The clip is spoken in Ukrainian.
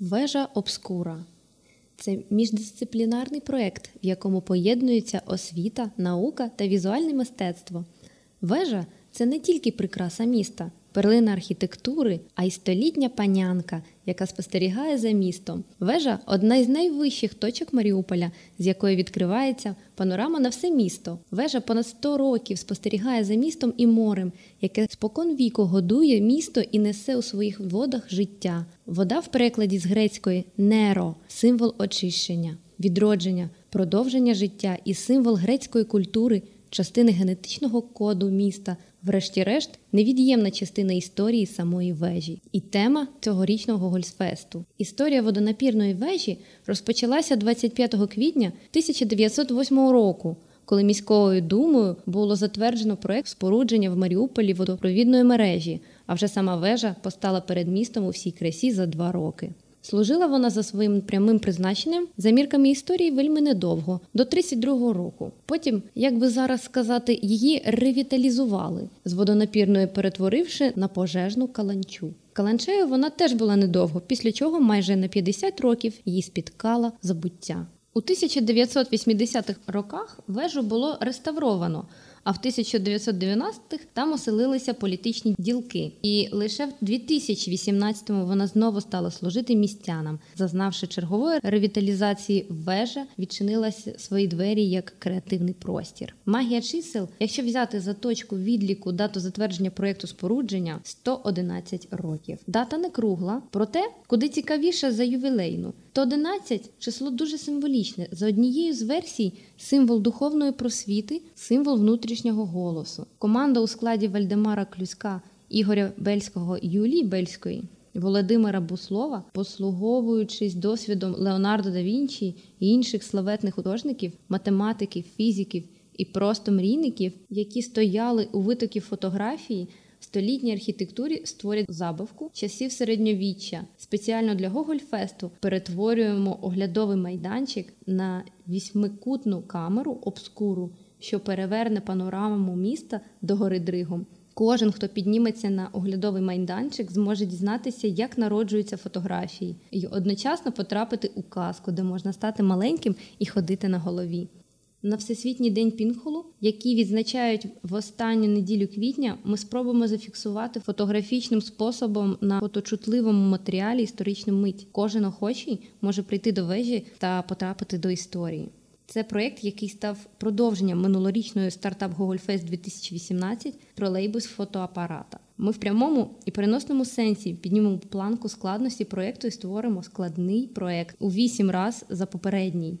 Вежа Обскура це міждисциплінарний проєкт, в якому поєднуються освіта, наука та візуальне мистецтво. Вежа це не тільки прикраса міста, перлина архітектури, а й столітня панянка, яка спостерігає за містом. Вежа одна із найвищих точок Маріуполя, з якої відкривається панорама на все місто. Вежа понад 100 років спостерігає за містом і морем, яке спокон віку годує місто і несе у своїх водах життя. Вода в перекладі з грецької неро символ очищення, відродження, продовження життя і символ грецької культури, частини генетичного коду міста. Врешті-решт, невід'ємна частина історії самої вежі і тема цьогорічного Гольсфесту. Історія водонапірної вежі розпочалася 25 квітня 1908 року, коли міською думою було затверджено проект спорудження в Маріуполі водопровідної мережі, а вже сама вежа постала перед містом у всій красі за два роки. Служила вона за своїм прямим призначенням за мірками історії вельми недовго, до 32-го року. Потім, як би зараз сказати, її ревіталізували з водонапірної перетворивши на пожежну каланчу. Каланчею вона теж була недовго, після чого майже на 50 років її спіткала забуття. У 1980-х роках вежу було реставровано, а в 1990-х там оселилися політичні ділки. І лише в 2018-му вона знову стала служити містянам. Зазнавши чергової ревіталізації, вежа відчинилася свої двері як креативний простір. Магія чисел, якщо взяти за точку відліку дату затвердження проєкту спорудження 111 років. Дата не кругла, проте куди цікавіше за ювілейну. 111 – число дуже символічне. За однією з версій, символ духовної просвіти, символ внутрішнього голосу. Команда у складі Вальдемара Клюська, Ігоря Бельського, Юлії Бельської, Володимира Буслова, послуговуючись досвідом Леонардо да Вінчі і інших славетних художників, математиків, фізиків і просто мрійників, які стояли у витокі фотографії. В столітній архітектурі створять забавку часів середньовіччя. Спеціально для Гогольфесту перетворюємо оглядовий майданчик на вісьмикутну камеру обскуру, що переверне панораму міста до гори Дригом. Кожен, хто підніметься на оглядовий майданчик, зможе дізнатися, як народжуються фотографії, і одночасно потрапити у казку, де можна стати маленьким і ходити на голові. На Всесвітній день Пінхолу, який відзначають в останню неділю квітня, ми спробуємо зафіксувати фотографічним способом на фоточутливому матеріалі історичну мить. Кожен охочий може прийти до вежі та потрапити до історії. Це проєкт, який став продовженням минулорічної стартап Гогольфест 2018 тролейбус фотоапарата. Ми в прямому і переносному сенсі піднімемо планку складності проєкту і створимо складний проєкт у вісім раз за попередній.